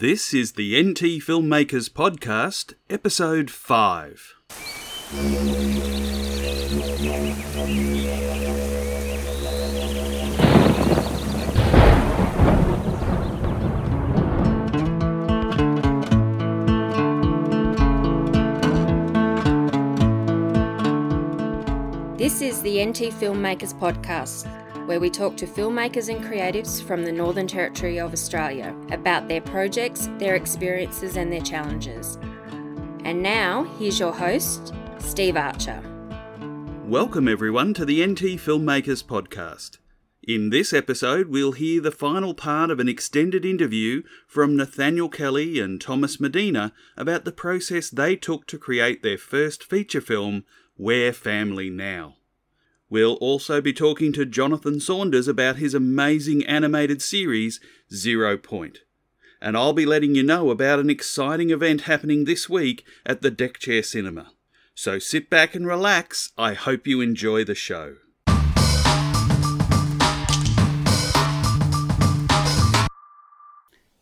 This is the NT Filmmakers Podcast, Episode 5. This is the NT Filmmakers Podcast, where we talk to filmmakers and creatives from the Northern Territory of Australia about their projects, their experiences, and their challenges. And now, here's your host, Steve Archer. Welcome, everyone, to the NT Filmmakers Podcast. In this episode, we'll hear the final part of an extended interview from Nathaniel Kelly and Thomas Medina about the process they took to create their first feature film, We're Family Now. We'll also be talking to Jonathan Saunders about his amazing animated series, Zero Point. And I'll be letting you know about an exciting event happening this week at the Deckchair Cinema. So sit back and relax. I hope you enjoy the show.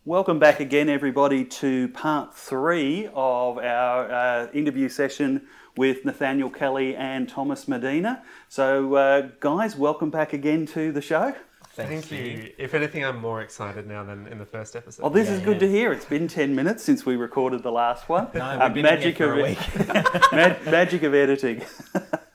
Welcome back again, everybody, to part three of our uh, interview session with Nathaniel Kelly and Thomas Medina. So, uh, guys, welcome back again to the show. Thank you. If anything, I'm more excited now than in the first episode. Oh, this is good to hear. It's been 10 minutes since we recorded the last one. No, Uh, we've been magic here for a week. ma- magic of editing.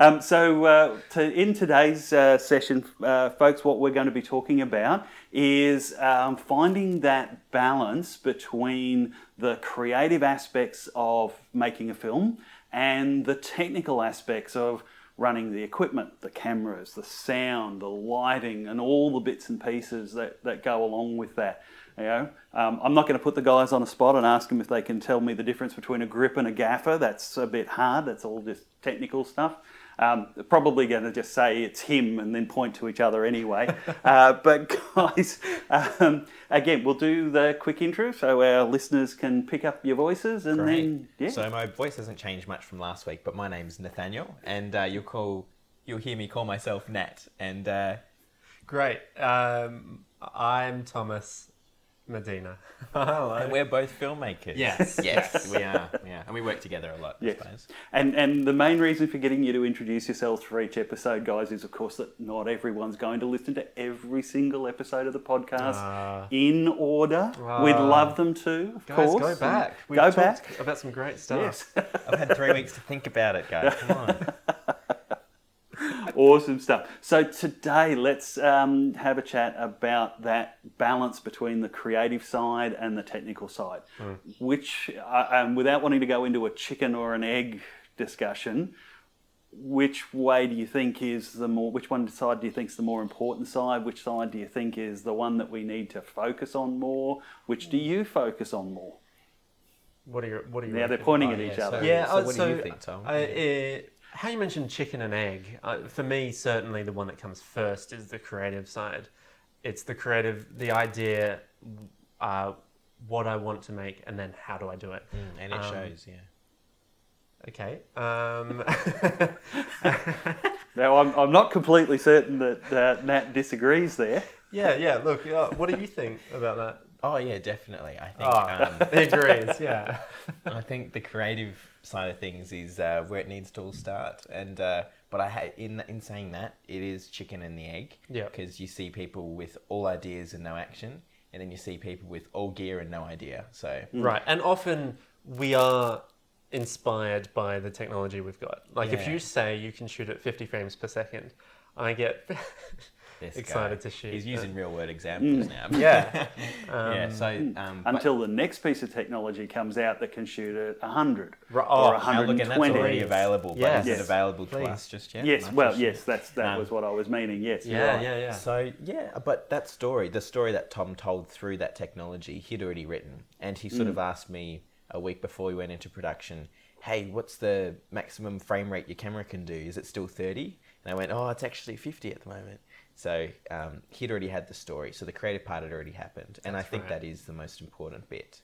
um, so, uh, to, in today's uh, session, uh, folks, what we're going to be talking about is um, finding that balance between the creative aspects of making a film and the technical aspects of running the equipment, the cameras, the sound, the lighting, and all the bits and pieces that, that go along with that. You know, um, I'm not going to put the guys on a spot and ask them if they can tell me the difference between a grip and a gaffer. That's a bit hard. That's all just technical stuff. Um, probably going to just say it's him and then point to each other anyway. uh, but guys, um, again, we'll do the quick intro so our listeners can pick up your voices and then yeah. So my voice hasn't changed much from last week, but my name's Nathaniel, and uh, you'll call you'll hear me call myself Nat. And uh, Great. Um, I'm Thomas Medina. Hello. and we're both filmmakers. Yes. yes, we are. Yeah, and we work together a lot. Yes. I suppose. And and the main reason for getting you to introduce yourselves for each episode, guys, is of course that not everyone's going to listen to every single episode of the podcast Ah. in order. We'd Ah. love them to, of Guys, course. go back. We've Go talked back. about some great stuff. Yes. I've had three weeks to think about it, guys. Come on. Awesome stuff. So today, let's um, have a chat about that balance between the creative side and the technical side. Which, uh, um, without wanting to go into a chicken or an egg discussion, which way do you think is the more? Which one side do you think is the more important side? Which side do you think is the one that we need to focus on more? Which do you focus on more? What are your What are you? Now they're reckon? pointing Oh, at yeah, each so- other. Yeah. So uh, what do you think, Tom? uh, uh, how you mentioned chicken and egg. Uh, for me, certainly the one that comes first is the creative side. It's the creative, the idea, uh, what I want to make, and then how do I do it. Mm, and it Um, shows, yeah. Okay. Um, Now I'm, I'm not completely certain that uh, Nat disagrees there. yeah, yeah. Look, uh, what do you think about that? Oh yeah, definitely. I think. Oh, Um, he agrees. Yeah. I think the creative side of things is uh, where it needs to all start. And uh, but I ha- in in saying that, it is chicken and the egg. Yeah. Because you see people with all ideas and no action, and then you see people with all gear and no idea. So Right, and often we are inspired by the technology we've got. Like if you say you can shoot at 50 frames per second, I get this excited guy, to shoot. He's using real world examples now. yeah. yeah. Um, So um, but- until the next piece of technology comes out that can shoot at 100 Ri- or oh, now look, and that's 120. already available. But Yes. is Yes. it available to us just yet? yes, well, just yes, that's that Um, was what I was meaning. Yes, you're Yeah, right. yeah, yeah. So yeah, but that story, the story that Tom told through that technology, he'd already written, and he sort of asked me a week before we went into production, "Hey, what's the maximum frame rate your camera can do? Is it still 30?" And I went, "Oh, it's actually 50 at the moment." So um, he'd already had the story, so the creative part had already happened, and I That's think right. that is the most important bit.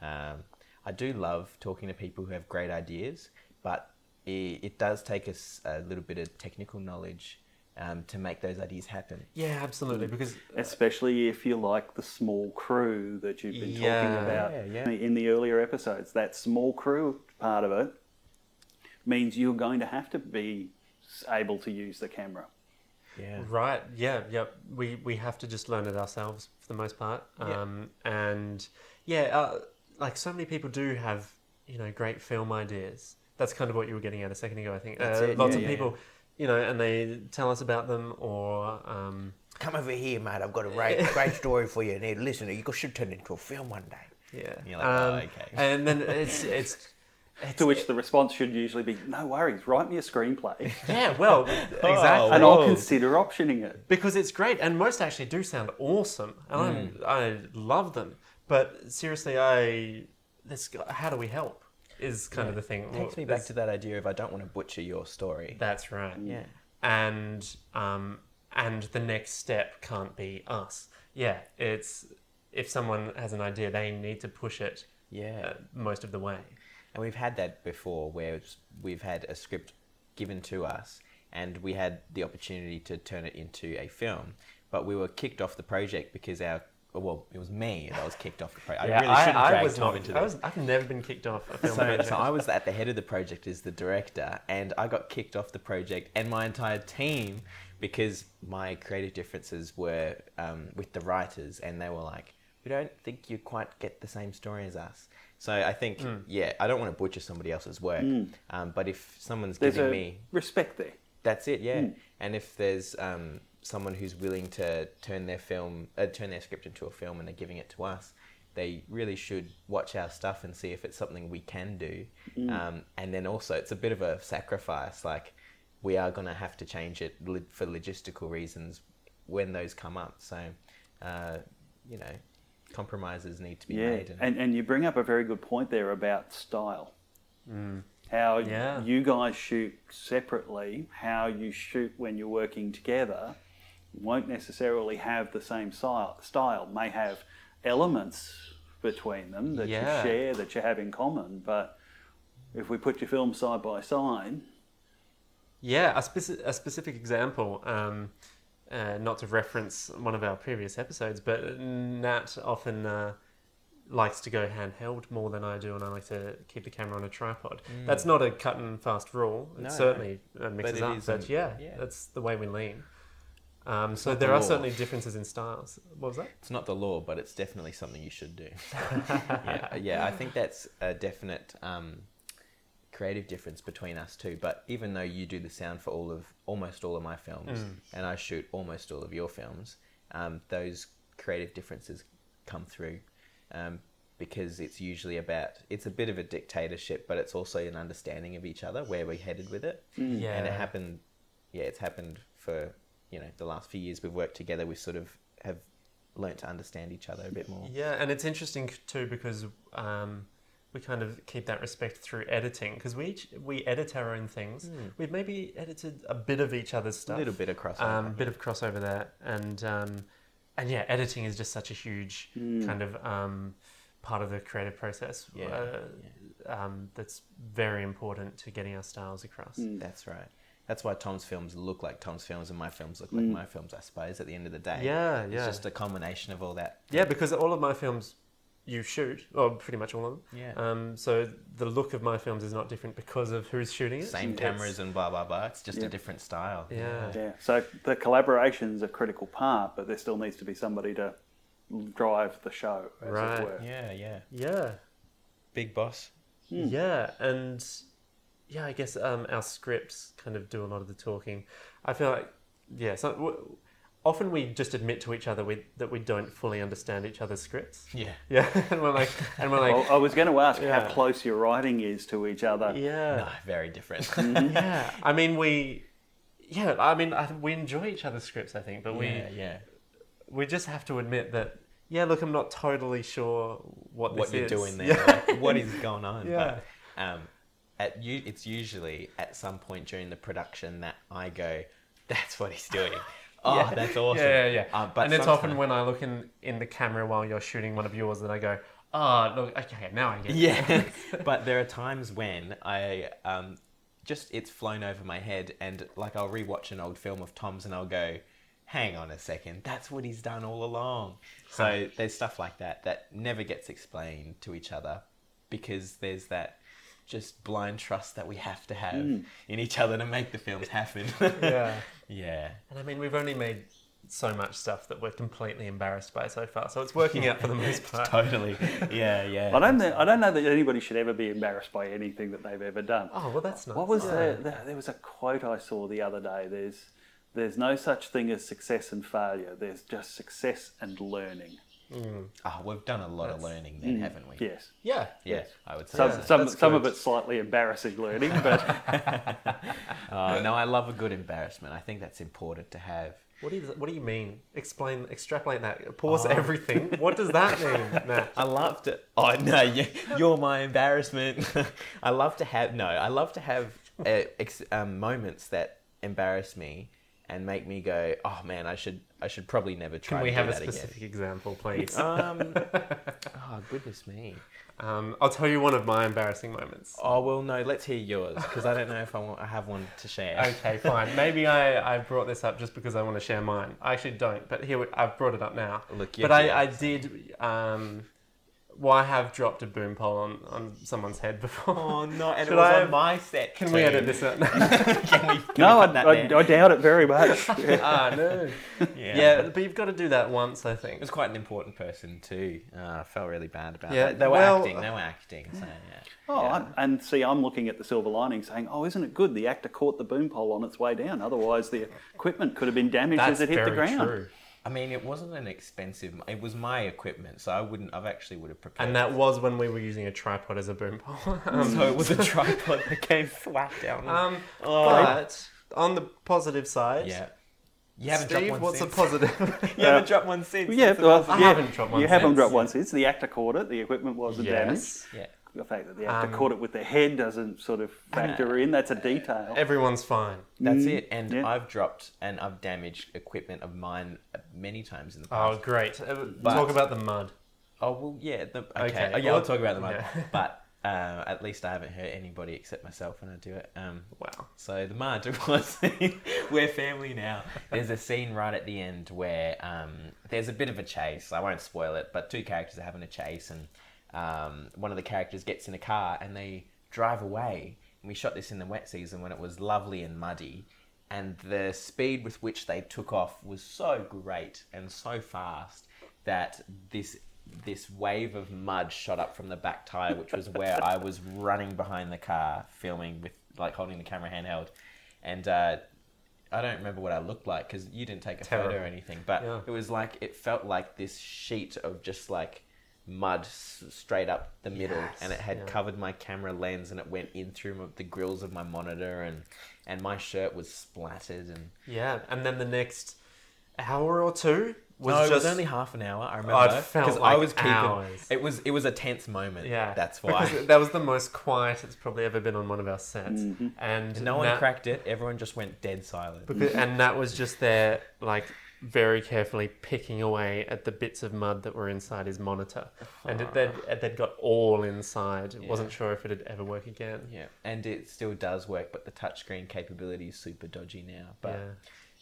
Um, I do love talking to people who have great ideas, but it, it does take us a little bit of technical knowledge um, to make those ideas happen. Yeah, absolutely. Because especially if you like the small crew that you've been Yeah. talking about Yeah, yeah. in the earlier episodes. That small crew part of it means you're going to have to be able to use the camera. Yeah. Right. Yeah. Yeah. We we have to just learn it ourselves for the most part. Yeah. Um, and yeah, uh, like so many people do have you know great film ideas. That's kind of what you were getting at a second ago. I think uh, it, lots yeah, of yeah, people, you know, and they tell us about them or. Um, Come over here, mate. I've got a great, great story for you. Need listen. You should turn it into a film one day. yeah. You're like, oh, Um, okay. And then it's it's. To which the response should usually be, "No worries, write me a screenplay, Yeah, well, exactly. and I'll consider optioning it." because it's great and most actually do sound awesome and I, I love them but seriously i this how do we help is kind of the thing It takes me back to that idea of I don't want to butcher your story. that's right Yeah. and um and the next step can't be us yeah it's if someone has an idea they need to push it Yeah. uh, most of the way And we've had that before where we've had a script given to us and we had the opportunity to turn it into a film, but we were kicked off the project because our well, it was me that was kicked off the project. I really shouldn't drag was Tom not into I this. was, I've never been kicked off a film So, project. so I was at the head of the project as the director, and I got kicked off the project and my entire team because my creative differences were um, with the writers, and they were like, "We don't think you quite get the same story as us." So I think, Hmm. yeah, I don't want to butcher somebody else's work, um, but if someone's There's giving a me respect there. that's it, yeah. And if there's um, someone who's willing to turn their film, uh, turn their script into a film, and they're giving it to us, they really should watch our stuff and see if it's something we can do. Um, and then also, it's a bit of a sacrifice. Like we are going to have to change it lo- for logistical reasons when those come up. So, uh, you know, compromises need to be Yeah, made. and and you bring up a very good point there about style. How Yeah. you guys shoot separately, how you shoot when you're working together, won't necessarily have the same style. Style may have elements between them that Yeah. you share, that you have in common, but if we put your films side by side, Yeah, a, speci- a specific example, um, uh, not to reference one of our previous episodes, but Nat often uh, likes to go handheld more than I do, and I like to keep the camera on a tripod. That's not a cut and fast rule. It Mm. No, certainly uh, mixes it up, is, but yeah, yeah. that's the way we lean. Um, so there the are law. certainly differences in styles. What was that? It's not the law, but it's definitely something you should do. yeah, yeah, I think that's a definite um, creative difference between us two. But even though you do the sound for all of almost all of my films, Mm. and I shoot almost all of your films, um, those creative differences come through um, because it's usually about it's a bit of a dictatorship, but it's also an understanding of each other where we're headed with it. Yeah. and it happened. Yeah, it's happened for you know the last few years we've worked together. We sort of have learnt to understand each other a bit more. Yeah, and it's interesting too because um, we kind of keep that respect through editing because we each, we edit our own things. We've maybe edited a bit of each other's stuff, A little bit of crossover. um, bit of crossover there, and um, and yeah, editing is just such a huge kind of um, part of the creative process. Yeah, uh, Um, that's very important to getting our styles across. That's right. That's why Tom's films look like Tom's films and my films look like my films. I suppose at the end of the day, Yeah, it's yeah. just a combination of all that. Yeah, because all of my films you shoot, or pretty much all of them. Yeah. Um, so the look of my films is not different because of who's shooting it. Same It's- cameras and blah blah blah. It's just Yeah. a different style. Yeah. yeah. So the collaboration's a critical part, but there still needs to be somebody to drive the show, as Right. it were. yeah, yeah. Yeah. Big boss. Yeah, and yeah, I guess um, our scripts kind of do a lot of the talking. I feel like yeah, so w- often we just admit to each other we, that we don't fully understand each other's scripts. Yeah. Yeah, and we're like, and we're like, Well, I was going to ask Yeah. how close your writing is to each other. yeah, No, very different. yeah. I mean, we, yeah, I mean, I, we enjoy each other's scripts, I think, but we yeah, yeah. we just have to admit that. Yeah, look, I'm not totally sure what What you're is. doing there? Yeah. like, what is going on? Yeah. But um, at you, it's usually at some point during the production that I go, "That's what he's doing." Oh, Yeah. that's awesome. Yeah, yeah, yeah. Uh, but and it's often when I look in, in the camera while you're shooting one of yours that I go, oh, look, okay, now I get it. Yeah, but there are times when I um, just it's flown over my head, and like I'll rewatch an old film of Tom's, and I'll go, "Hang on a second, that's what he's done all along." So there's stuff like that that never gets explained to each other because there's that just blind trust that we have to have hmm. in each other to make the films happen. Yeah. yeah. And I mean, we've only made so much stuff that we're completely embarrassed by so far, so it's working out for the most part. Totally. Yeah, yeah. I don't, think, I don't know that anybody should ever be embarrassed by anything that they've ever done. Oh well, that's nice. What was Yeah. the, the, there was a quote I saw the other day. There's there's no such thing as success and failure. There's just success and learning. Oh, we've done a lot of learning then, haven't we? Yes. Yeah. Yeah, I would say. Some, Yeah, some, some of it's slightly embarrassing learning, but Uh, no, I love a good embarrassment. I think that's important to have. What do you What do you mean? Explain. Extrapolate that. Pause everything. What does that mean, Matt? I love to. Oh no, you, you're my embarrassment. I love to have no. I love to have uh, ex, um, moments that embarrass me and make me go, "Oh man, I should. I should probably never try." Can we to have a specific example, please? Um. oh goodness me. Um, I'll tell you one of my embarrassing moments. Oh well, no. Let's hear yours because I don't know if I, want, I have one to share. Okay, fine. Maybe I, I brought this up just because I want to share mine. I actually don't, but here we, I've brought it up now. Look, you're but I. I did. Um, well, I have dropped a boom pole on, on someone's head before. Oh no, and Should it was I- on my set. Can we edit this out? Can we? Can no, we I, that I. I doubt it very much. ah, no. Yeah. Yeah, but you've got to do that once, I think. It was quite an important person too. Uh, I felt really bad about Yeah, that. They were well- acting. They were acting. So yeah. Oh, I, and see, I'm looking at the silver lining, saying, "Oh, isn't it good? The actor caught the boom pole on its way down. Otherwise, the equipment could have been damaged That's as it hit very the ground." true. I mean, it wasn't an expensive. It was my equipment, so I wouldn't. I've actually would have prepared. And that was when we were using a tripod as a boom pole. um, so it was a tripod that came flat down. um, Oh. but on the positive side, yeah. You haven't dropped Steve, one what's since. a positive? you haven't dropped one since. Yeah, the well, I yeah, haven't dropped one You haven't dropped one since. The actor caught it. The equipment wasn't damaged. yes. Yeah. The fact that they have Um, caught it with their head doesn't sort of factor in. That's a detail. Everyone's fine. That's it. And yeah. I've dropped and I've damaged equipment of mine many times in the past. Oh, great. Uh, But- Talk about the mud. Oh well, yeah. The, okay. Okay, Oh, yeah, I'll talk about the mud. yeah. But uh, at least I haven't hurt anybody except myself when I do it. Um, Wow. So the mud was we're family now. There's a scene right at the end where um, there's a bit of a chase. I won't spoil it, but two characters are having a chase, and um, one of the characters gets in a car and they drive away. And we shot this in the wet season when it was lovely and muddy, and the speed with which they took off was so great and so fast that this this wave of mud shot up from the back tire, which was where I was running behind the car, filming with like holding the camera handheld, and uh, I don't remember what I looked like because you didn't take a photo or anything, but Yeah. it was like it felt like this sheet of just like mud straight up the middle, Yes, and it had yeah. covered my camera lens, and it went in through m- the grills of my monitor, and and my shirt was splattered, and Yeah, and then the next hour or two was no, just it was only half an hour. I remember it felt I was keeping. hours. It was it was a tense moment. yeah. that's why. because that was the most quiet it's probably ever been on one of our sets, Mm-hmm. and no one Nat- cracked it. Everyone just went dead silent. because- and that was just there, like very carefully picking away at the bits of mud that were inside his monitor, and it, they'd, it- they'd got all inside. Yeah. Wasn't sure if it'd ever work again. Yeah, and it still does work, but the touchscreen capability is super dodgy now. But Yeah.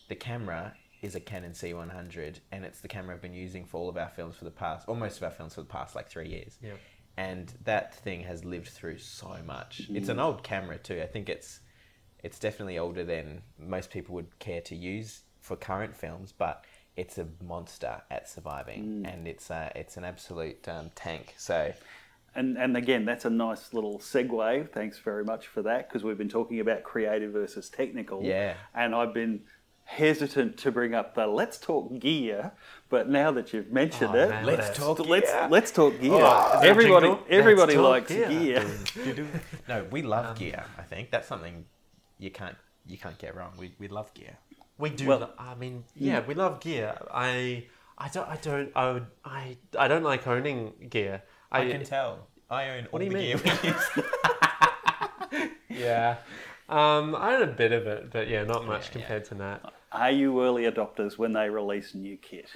the camera is a Canon C100, and it's the camera I've been using for all of our films for the past, or most of our films for the past like three years. Yeah. And that thing has lived through so much. It's an mm. old camera too. I think it's it's definitely older than most people would care to use for current films, but it's a monster at surviving, and it's uh, it's an absolute um, tank. So And and again, that's a nice little segue. Thanks very much for that because we've been talking about creative versus technical. Yeah. And I've been hesitant to bring up the let's talk gear, but now that you've mentioned Oh, it, man, Let's that's- talk let's gear. let's talk gear. Oh, is there a everybody everybody likes gear. gear. No, we love gear. I think that's something you can't you can't get wrong. We we love gear. We do. Well- lo- I mean, yeah, we love gear. I, I don't, I don't, I would, I, I don't like owning gear. I, can tell. I own all do you the mean? gear we use. yeah. Um, I own a bit of it, but yeah, not much Yeah, compared to that. Are you early adopters when they release new kit?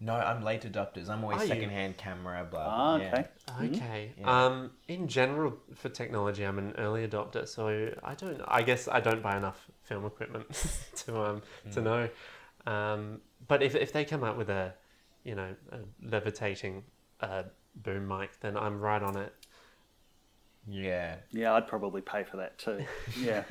No, I'm late adopters. I'm always Are you? secondhand camera. Blah. Ah, blah. okay. Yeah. Okay. Um, in general, for technology, I'm an early adopter, so I don't. I guess I don't buy enough film equipment to um to know. Um, but if if they come out with a, you know, a levitating uh, boom mic, then I'm right on it. Yeah, Yeah, I'd probably pay for that too. Yeah.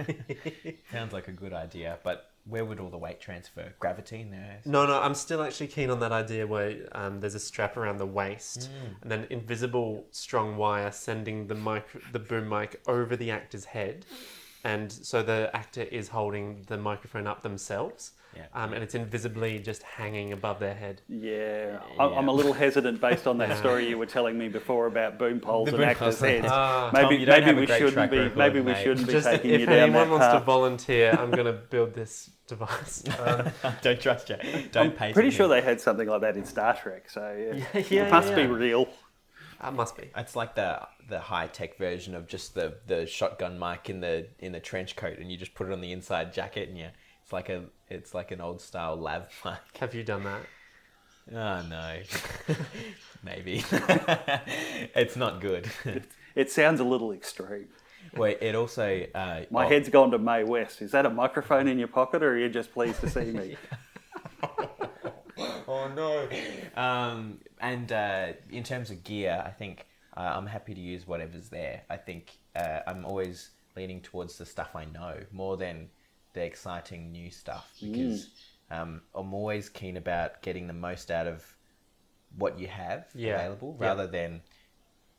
sounds like a good idea. But where would all the weight transfer? Gravity in there? No, no, I'm still actually keen on that idea where um, there's a strap around the waist and then invisible strong wire sending the mic, the boom mic over the actor's head, and so the actor is holding the microphone up themselves, Yeah. um, and it's invisibly just hanging above their head. Yeah, I- I'm a little hesitant based on that story you were telling me before about boom poles The and boom actors' heads. Ah. maybe Tom, maybe we shouldn't be record, maybe we mate. shouldn't be Just taking if you down anyone that wants to volunteer, I'm going to build this device. Um, don't trust you. Don't I'm pay. pretty sure they had something like that in Star Trek, so yeah, Yeah, yeah, it must yeah. be real. that must be. It's like the the high tech version of just the, the shotgun mic in the in the trench coat, and you just put it on the inside jacket, and yeah, it's like a it's like an old style lav mic. Have you done that? Oh no, maybe it's not good. It sounds a little extreme. Wait, it also uh, My oh, head's gone to Mae West. Is that a microphone in your pocket, or are you just pleased to see me? Oh no. Um, and uh, in terms of gear, I think uh, I'm happy to use whatever's there. I think uh, I'm always leaning towards the stuff I know more than the exciting new stuff because um, I'm always keen about getting the most out of what you have Yeah. available Yeah. rather than,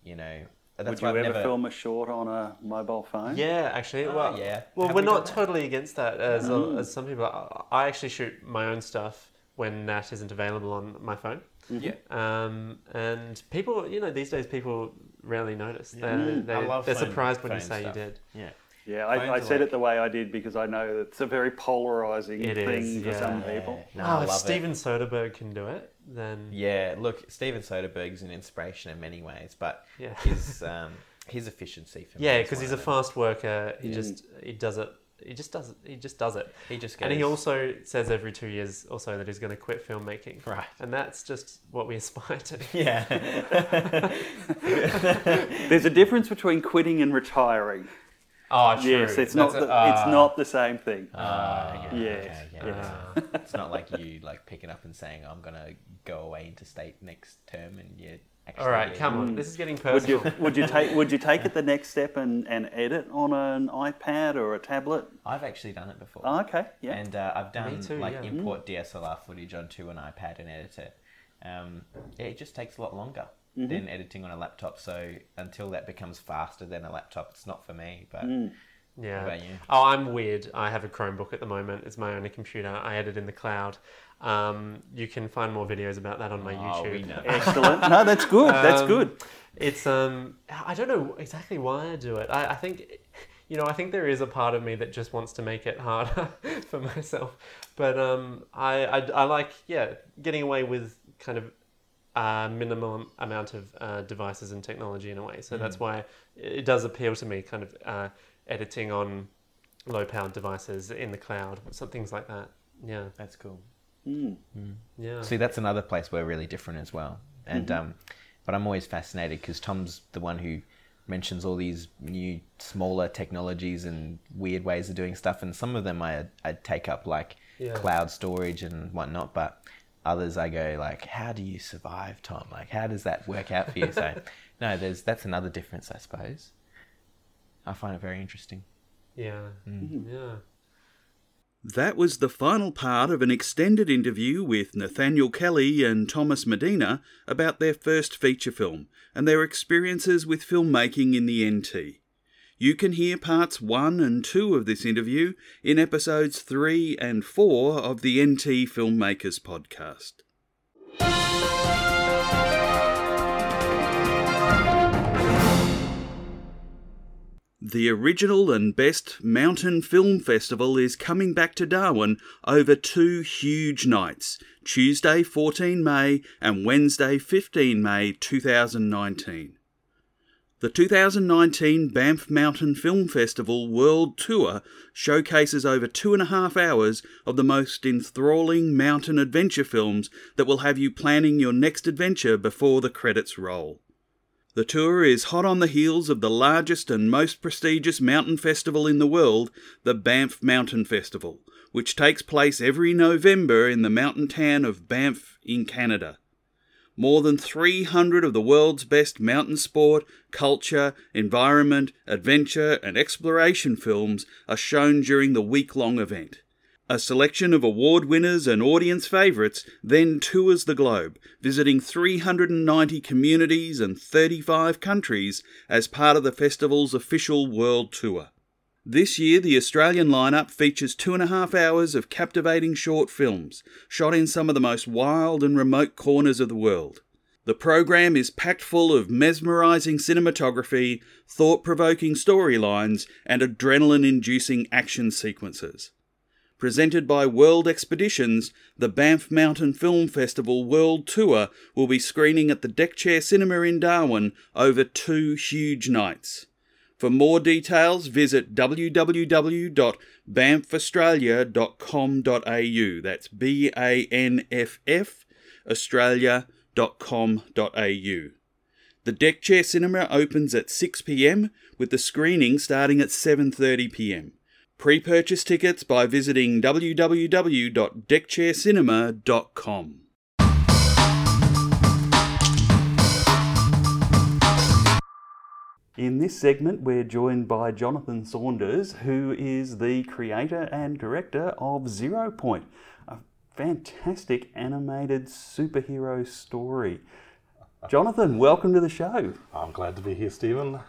you know. That's Would you I've ever never, film a short on a mobile phone? Yeah, actually. Oh, well, yeah. Well, Have we're we not done that? totally against that, as as some people. Are. I actually shoot my own stuff when Nat isn't available on my phone. Yeah. Um, and people, you know, these days people rarely notice. They're, I they're, love they're surprised when you say stuff. you did. Yeah. Yeah, I, I said like- it the way I did because I know it's a very polarizing It thing is, for yeah. some people. No, oh, if Steven it. Soderbergh can do it, then Yeah, look, Steven Soderbergh's an inspiration in many ways, but Yeah. his um, his efficiency for me. yeah, because he's a fast worker. He just he does it. He just does it. He just does it. He just goes, And he also says every two years or so that he's going to quit filmmaking. Right. And that's just what we aspire to. yeah, There's a difference between quitting and retiring. Oh, true. Yes, it's not. That's The, a- it's not the same thing. Ah, okay, Yes, okay, yeah. yes. Ah. it's not like you like picking up and saying, "I'm gonna go away into state next term," and you actually. All right, yeah, come on. This is getting Would you personal. would you take would you take it the next step and, and edit on an iPad or a tablet? I've actually done it before. Oh, okay, yeah. And uh, I've done too, like yeah. import DSLR footage onto an iPad and edit it. Um, yeah, it just takes a lot longer than editing on a laptop. So until that becomes faster than a laptop, it's not for me. But Yeah. What about you? Oh, I'm weird. I have a Chromebook at the moment. It's my only computer. I edit in the cloud. Um, you can find more videos about that on my oh, YouTube. we know. Excellent. No, that's good. That's Um, good. It's um, I don't know exactly why I do it. I, I think, you know, I think there is a part of me that just wants to make it harder for myself. But um, I, I, I like yeah, getting away with kind of uh, minimum amount of uh, devices and technology in a way. So that's why it does appeal to me, kind of uh, editing on low powered devices in the cloud, some things like that. Yeah, That's cool. yeah. See, that's another place we're really different as well. And Mm-hmm. um, but I'm always fascinated because Tom's the one who mentions all these new, smaller technologies and weird ways of doing stuff, and some of them I I take up like Yeah. cloud storage and whatnot, but others I go like, how do you survive, Tom? Like, how does that work out for you? so, no, there's that's another difference, I suppose. I find it very interesting. Yeah, Mm. yeah. That was the final part of an extended interview with Nathaniel Kelly and Thomas Medina about their first feature film and their experiences with filmmaking in the NT. You can hear parts 1 and 2 of this interview in episodes 3 and 4 of the NT Filmmakers podcast. The original and best mountain film festival is coming back to Darwin over two huge nights Tuesday 14 May and Wednesday 15 May 2019. The 2019 Banff Mountain Film Festival World Tour showcases over two and a half hours of the most enthralling mountain adventure films that will have you planning your next adventure before the credits roll. The tour is hot on the heels of the largest and most prestigious mountain festival in the world, the Banff Mountain Festival, which takes place every November in the mountain town of Banff in Canada. More than 300 of the world's best mountain sport, culture, environment, adventure, and exploration films are shown during the week long event. A selection of award winners and audience favourites then tours the globe, visiting 390 communities and 35 countries as part of the festival's official world tour. This year, the Australian lineup features two and a half hours of captivating short films, shot in some of the most wild and remote corners of the world. The program is packed full of mesmerising cinematography, thought provoking storylines, and adrenaline inducing action sequences. Presented by World Expeditions, the Banff Mountain Film Festival World Tour will be screening at the Deckchair Cinema in Darwin over two huge nights. For more details, visit www.banffaustralia.com.au. That's B A N F F Australia.com.au. The Deckchair Cinema opens at 6 pm with the screening starting at 7:30 pm. Pre-purchase tickets by visiting www.deckchaircinema.com. In this segment, we're joined by Jonathan Saunders, who is the creator and director of Zero Point, a fantastic animated superhero story. Jonathan, welcome to the show. I'm glad to be here, Stephen.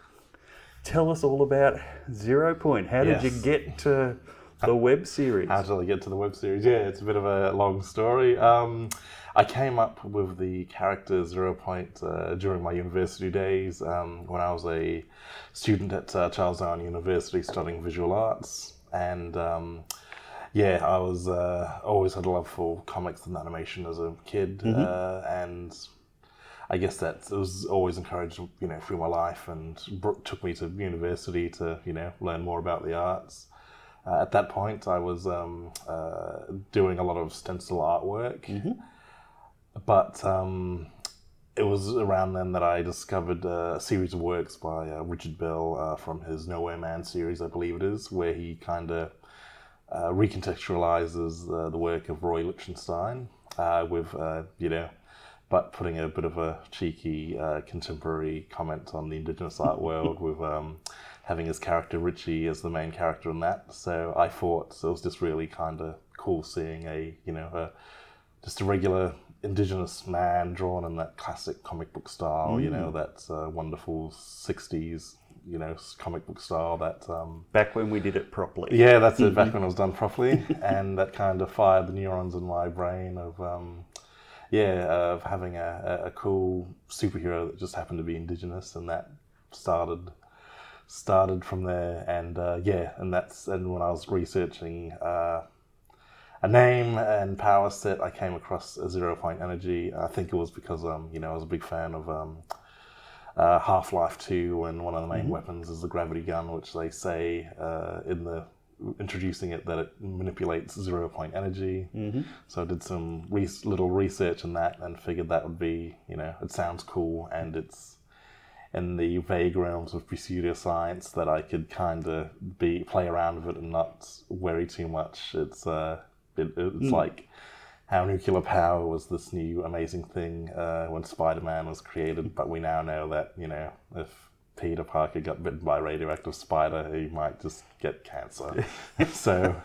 Tell us all about Zero Point. How did you get to the web series? How did I get to the web series? Yeah, it's a bit of a long story. Um, I came up with the character Zero Point uh, during my university days um, when I was a student at uh, Charles Darwin University studying visual arts. And um, yeah, I was uh, always had a love for comics and animation as a kid. Uh, and I guess that was always encouraged, you know, through my life and took me to university to, you know, learn more about the arts. Uh, at that point, I was um, uh, doing a lot of stencil artwork, but um, it was around then that I discovered a series of works by uh, Richard Bell uh, from his Nowhere Man series, I believe it is, where he kind of uh, recontextualizes uh, the work of Roy Lichtenstein uh, with, uh, you know, but putting a bit of a cheeky contemporary comment on the Indigenous art world with um, having his character Richie as the main character in that. So I thought it was just really kind of cool seeing a, you know, a, just a regular Indigenous man drawn in that classic comic book style, you know, that uh, wonderful 60s, you know, comic book style that. Um, Back when we did it properly. yeah, that's it. Back when it was done properly, and that kind of fired the neurons in my brain of, um, yeah, of having a, a, a cool superhero that just happened to be indigenous, and that started started from there. And uh, yeah, and that's and when I was researching uh, a name and power set, I came across a Zero Point Energy. I think it was because um, you know I was a big fan of. Um, uh, Half Life 2, and one of the main weapons is the gravity gun, which they say uh, in the introducing it that it manipulates zero point energy. Mm-hmm. So I did some re- little research in that and figured that would be, you know, it sounds cool and it's in the vague realms of pseudoscience that I could kind of be play around with it and not worry too much. It's uh, it, it's like how nuclear power was this new amazing thing uh, when Spider-Man was created, but we now know that you know if Peter Parker got bitten by a radioactive spider, he might just get cancer. so,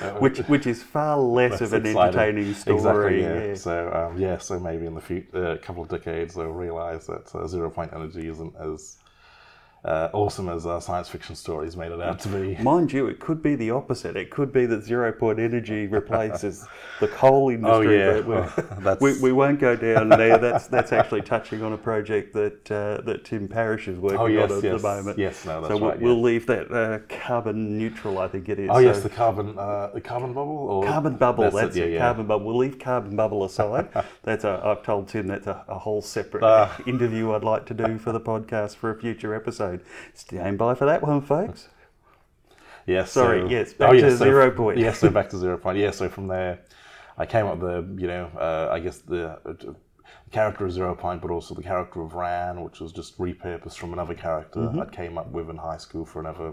uh, Which, which is far less of an exciting. entertaining story. Exactly. Yeah. yeah. So um, yeah. So maybe in the future, a couple of decades, they'll realize that uh, zero point energy isn't as uh, awesome as uh, science fiction stories made it out to be. Mind you, it could be the opposite. It could be that zero point energy replaces the coal industry. Oh, yeah. we- Well, that's- we, we won't go down there. That's that's actually touching on a project that uh, that Tim Parrish is working Oh, yes, on at yes. the moment. Yes, no, that's so we'll, right, we'll yeah. leave that uh, carbon neutral. I think it is. Oh yes, So the carbon, uh, the carbon bubble, or carbon bubble. That's, it, yeah, it. yeah. Carbon bubble. We'll leave carbon bubble aside. that's a. I've told Tim that's a, a whole separate Ah. interview I'd like to do for the podcast for a future episode. Stand by for that one, folks. Yes. Sorry, so- yes, back to zero point. Yes, so back to zero point. Yeah, so from there, I came up with the, you know, uh, I guess the uh, the character of Zero Point, but also the character of Ran, which was just repurposed from another character I came up with in high school for another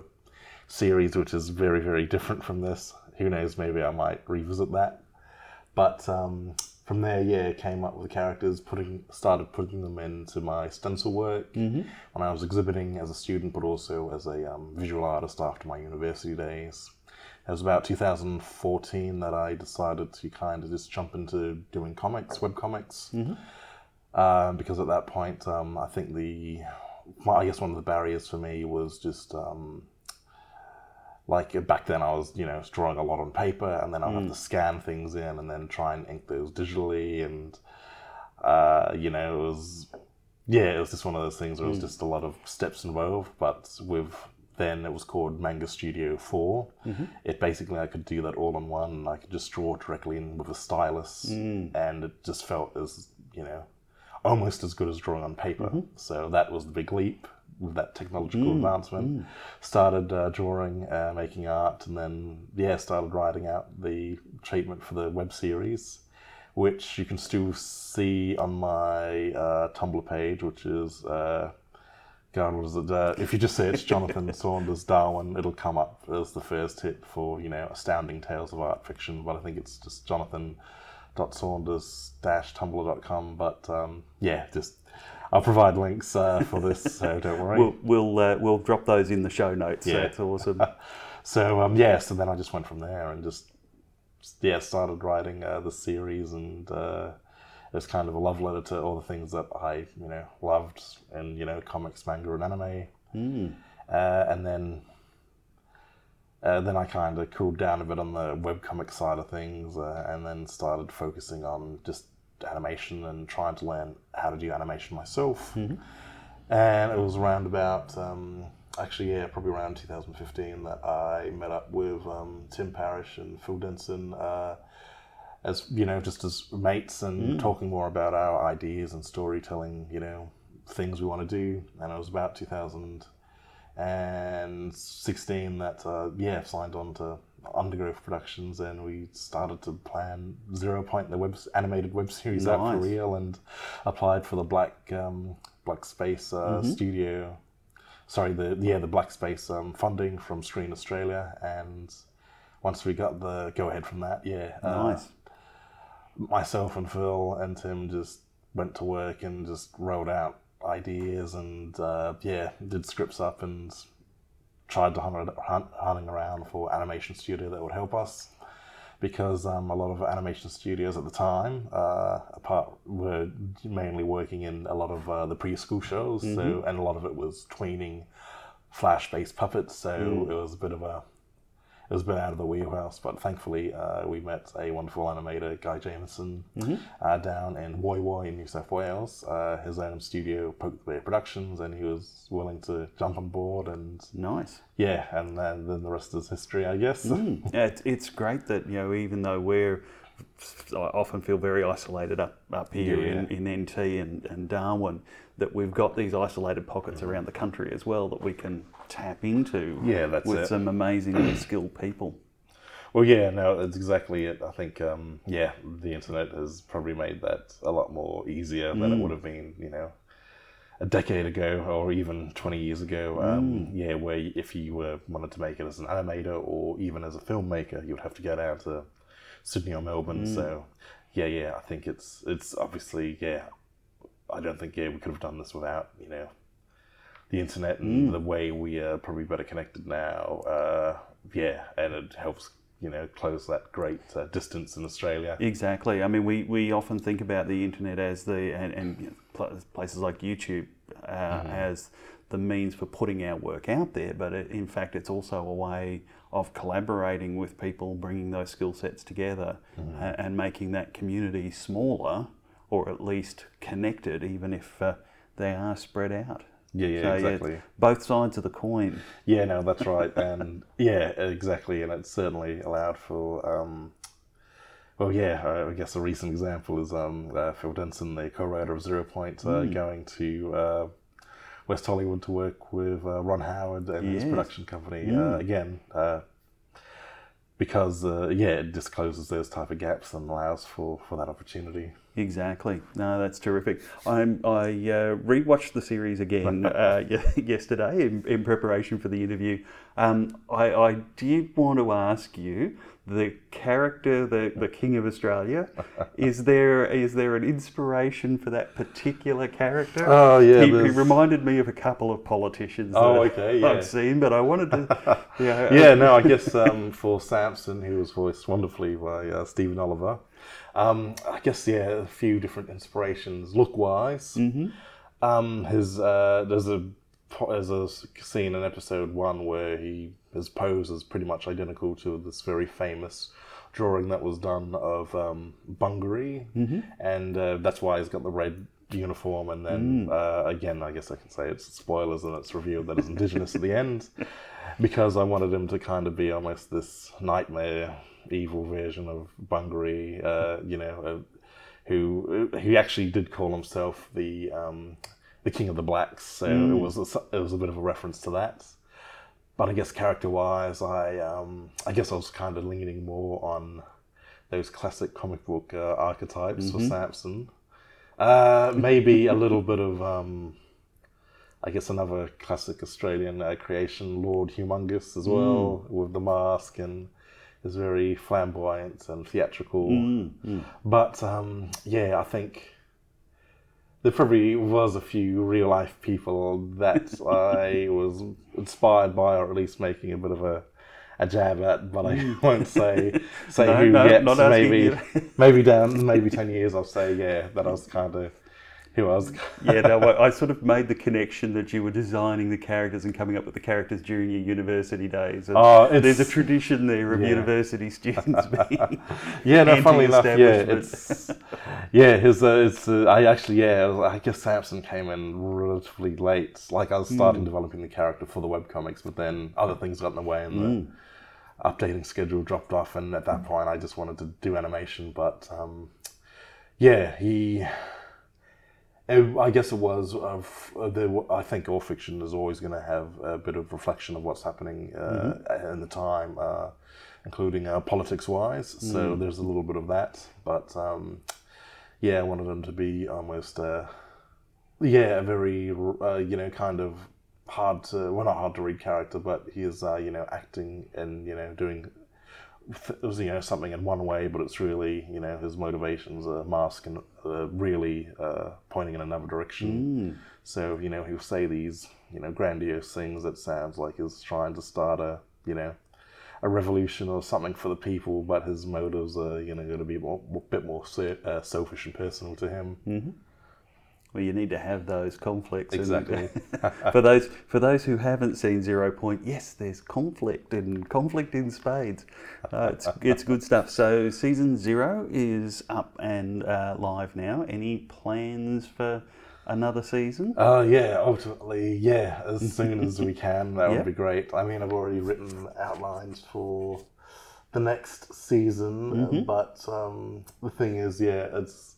series, which is very, very different from this. Who knows? Maybe I might revisit that. But um, from there, yeah, came up with the characters, putting started putting them into my stencil work when I was exhibiting as a student, but also as a um, visual artist after my university days. It was about 2014 that I decided to kind of just jump into doing comics, web comics, um, because at that point, um, I think the, I guess one of the barriers for me was just um, like uh, back then I was, you know, drawing a lot on paper, and then I'd have hmm. to scan things in and then try and ink those digitally, and uh, you know, it was yeah, it was just one of those things where it was hmm. just a lot of steps involved. But with then it was called Manga Studio 4 mm-hmm. It basically I could do that all in one. I could just draw directly in with a stylus, hmm. and it just felt as you know almost as good as drawing on paper. Mm-hmm. So that was the big leap with that technological advancement. Started uh, drawing, uh, making art, and then yeah, started writing out the treatment for the web series, which you can still see on my uh, Tumblr page, which is. Uh, God, what is it? Uh, if you just search Jonathan Saunders Darwin, it'll come up as the first hit for you know astounding tales of art fiction. But I think it's just Jonathan dot saunders dash tumblr.com but um, yeah just i'll provide links uh, for this so don't worry We'll we'll uh, we'll drop those in the show notes. Yeah. That's awesome. so um, yeah so then i just went from there and just yeah started writing uh, the series and uh, it was kind of a love letter to all the things that i you know loved in you know comics manga and anime uh, and then uh, then I kind of cooled down a bit on the webcomic side of things, uh, and then started focusing on just animation and trying to learn how to do animation myself. And it was around about, um, actually, yeah, probably around 2015 that I met up with um, Tim Parrish and Phil Denson uh, as, you know, just as mates and talking more about our ideas and storytelling, you know, things we want to do. And it was about 2016 that uh, yeah signed on to Undergrowth Productions and we started to plan Zero Point the web animated web series out for real and applied for the Black um, Black Space uh, Studio. Sorry the yeah the Black Space um, funding from Screen Australia and once we got the go ahead from that yeah uh, nice. myself and Phil and Tim just went to work and just wrote out ideas and uh, yeah, did scripts up and tried to hunt, hunt, hunting around for animation studio that would help us because um, a lot of animation studios at the time uh, apart were mainly working in a lot of uh, the preschool shows. So and a lot of it was tweening flash based puppets. So it was a bit of a it was a bit out of the wheelhouse, but thankfully uh, we met a wonderful animator, Guy Jameson, uh, down in Woy Woy in New South Wales. Uh, his own studio, Poke the Bear Productions, and he was willing to jump on board. And Nice. yeah, and then, then the rest is history, I guess. Yeah, it's, it's great that you know even though we're I often feel very isolated up up here in, in NT and, and Darwin that we've got these isolated pockets around the country as well that we can tap into Yeah, that's with it. some amazingly skilled people. Well, yeah, no, that's exactly it. I think, um, yeah, the internet has probably made that a lot more easier than it would have been, you know, a decade ago or even 20 years ago. Um, Yeah, where if you were wanted to make it as an animator or even as a filmmaker, you would have to go down to Sydney or Melbourne. So, yeah, yeah, I think it's it's obviously, yeah, I don't think, yeah, we could have done this without, you know, the internet and the way we are probably better connected now. Uh, yeah, and it helps, you know, close that great uh, distance in Australia. Exactly. I mean, we, we often think about the internet as the and, and you know, pl- places like YouTube uh, as the means for putting our work out there, but it, in fact, it's also a way of collaborating with people, bringing those skill sets together, a- and making that community smaller or at least connected, even if uh, they are spread out. Yeah, yeah, So, exactly. both sides of the coin. Yeah, no, that's right, and yeah, exactly, and it certainly allowed for. Um, well, yeah, I guess a recent example is um, uh, Phil Denson, the co-writer of Zero Point, uh, going to uh, West Hollywood to work with uh, Ron Howard and his production company uh, again, uh, because uh, yeah, it discloses those type of gaps and allows for for that opportunity. Exactly. No, that's terrific. I'm, I uh, rewatched the series again uh, yesterday in, in preparation for the interview. Um, I, I did want to ask you the character, the, the King of Australia. is there is there an inspiration for that particular character? Oh, yeah, He, he reminded me of a couple of politicians. Oh, that okay, yeah. I've seen, but I wanted to. Yeah. yeah, no, I guess um, for Samson, he was voiced wonderfully by uh, Stephen Oliver. Um, I guess yeah, a few different inspirations look wise. Mm-hmm. Um, his uh, there's a there's a scene in episode one where he his pose is pretty much identical to this very famous drawing that was done of um, Bungaree, mm-hmm. and uh, that's why he's got the red uniform. And then uh, again, I guess I can say it's spoilers, and it's revealed that it's indigenous at the end because I wanted him to kind of be almost this nightmare, evil version of Bungaree, uh, you know, uh, who who actually did call himself the um, the King of the Blacks. So it was a, it was a bit of a reference to that. But I guess character wise, I um, I guess I was kind of leaning more on those classic comic book uh, archetypes for Samson. Uh, maybe a little bit of um, I guess another classic Australian uh, creation, Lord Humungus, as well, with the mask and is very flamboyant and theatrical. But um, yeah, I think there probably was a few real life people that I was inspired by, or at least making a bit of a, a jab at. But I won't say say No, who no, yet. maybe maybe down maybe ten years, I'll say yeah that I was kind of who I was. yeah, no, I I sort of made the connection that you were designing the characters and coming up with the characters during your university days. And Oh, there's a tradition there of Yeah. university students being. Yeah, no, funnily enough, yeah, it's yeah, his uh, it's uh, I actually yeah, I guess Samson came in relatively late. Like I was starting developing the character for the webcomics, but then other things got in the way and the updating schedule dropped off, and at that point, I just wanted to do animation. But um, yeah, he. I guess it was. Of uh, the, I think all fiction is always going to have a bit of reflection of what's happening uh, in the time, uh, including uh, politics-wise. So there's a little bit of that, but um, yeah, I wanted him to be almost, uh, yeah, a very uh, you know kind of hard to well not hard to read character, but he is uh, you know acting and you know doing you know something in one way, but it's really you know his motivations are masked and uh, really uh, pointing in another direction. So you know he'll say these you know grandiose things that sounds like he's trying to start a you know a revolution or something for the people, but his motives are you know going to be more, a bit more se- uh, selfish and personal to him. Well, you need to have those conflicts. Exactly. for those for those who haven't seen Zero Point, yes, there's conflict and conflict in spades. Uh, it's it's good stuff. So season zero is up and uh, live now. Any plans for another season? Oh yeah, ultimately, yeah. As soon as we can, that Yeah. would be great. I mean, I've already written outlines for the next season, but um, the thing is, yeah, it's,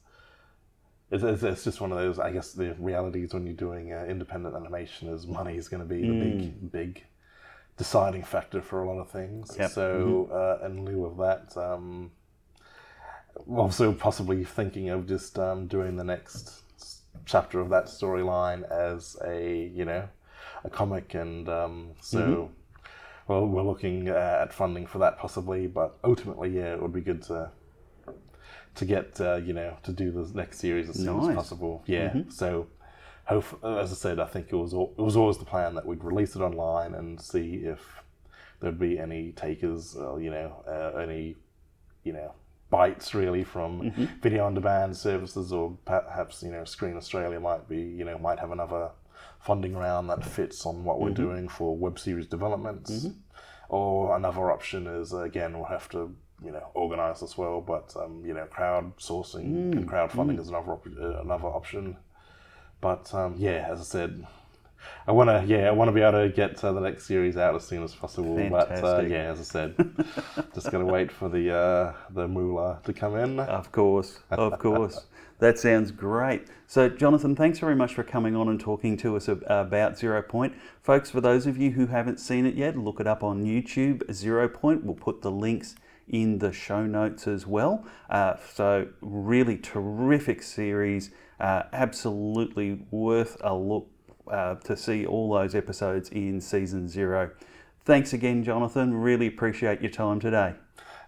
it's it's it's just one of those. I guess the realities when you're doing uh, independent animation is money is going to be the big big deciding factor for a lot of things. Yep. So uh, in lieu of that. Um, also possibly thinking of just um, doing the next chapter of that storyline as a you know a comic and um, so well we're looking uh, at funding for that possibly but ultimately yeah it would be good to to get uh, you know to do the next series as soon Nice. as possible. Yeah. Mm-hmm. So hope, uh, as I said I think it was al- it was always the plan that we'd release it online and see if there'd be any takers or you know uh, any you know bites really from mm-hmm. video on demand services or perhaps you know Screen Australia might be you know might have another funding round that fits on what we're mm-hmm. doing for web series developments. Or another option is again we'll have to you know organized as well but um, you know crowdsourcing and crowdfunding is another op- uh, another option but um, yeah as I said I want to, yeah, I want to be able to get uh, the next series out as soon as possible. Fantastic. But uh, yeah, as I said, just gonna wait for the uh, the moolah to come in. Of course, of course. That sounds great. So, Jonathan, thanks very much for coming on and talking to us about Zero Point. Folks, for those of you who haven't seen it yet, look it up on YouTube, Zero Point. We'll put the links in the show notes as well. Uh, so, really terrific series, uh, absolutely worth a look uh, to see all those episodes in season zero. Thanks again, Jonathan. Really appreciate your time today.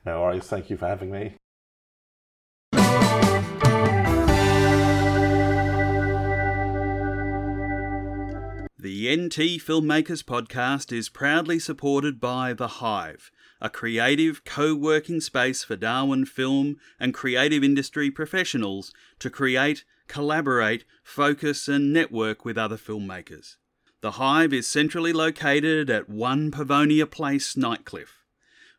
No worries. Thank you for having me. The NT Filmmakers Podcast is proudly supported by The Hive, a creative co working space for Darwin film and creative industry professionals to create, collaborate, focus, and network with other filmmakers. The Hive is centrally located at 1 Pavonia Place, Nightcliff.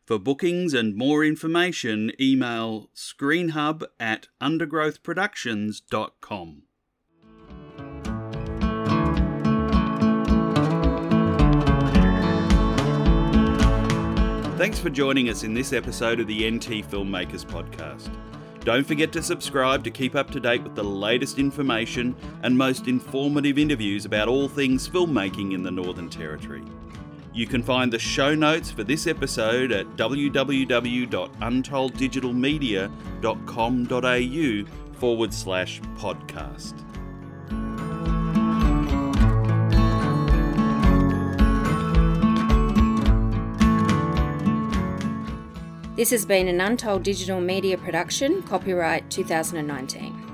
For bookings and more information, email screenhub at undergrowthproductions.com. Thanks for joining us in this episode of the NT Filmmakers Podcast. Don't forget to subscribe to keep up to date with the latest information and most informative interviews about all things filmmaking in the Northern Territory. You can find the show notes for this episode at www.untolddigitalmedia.com.au forward slash podcast. This has been an Untold Digital Media production, copyright 2019.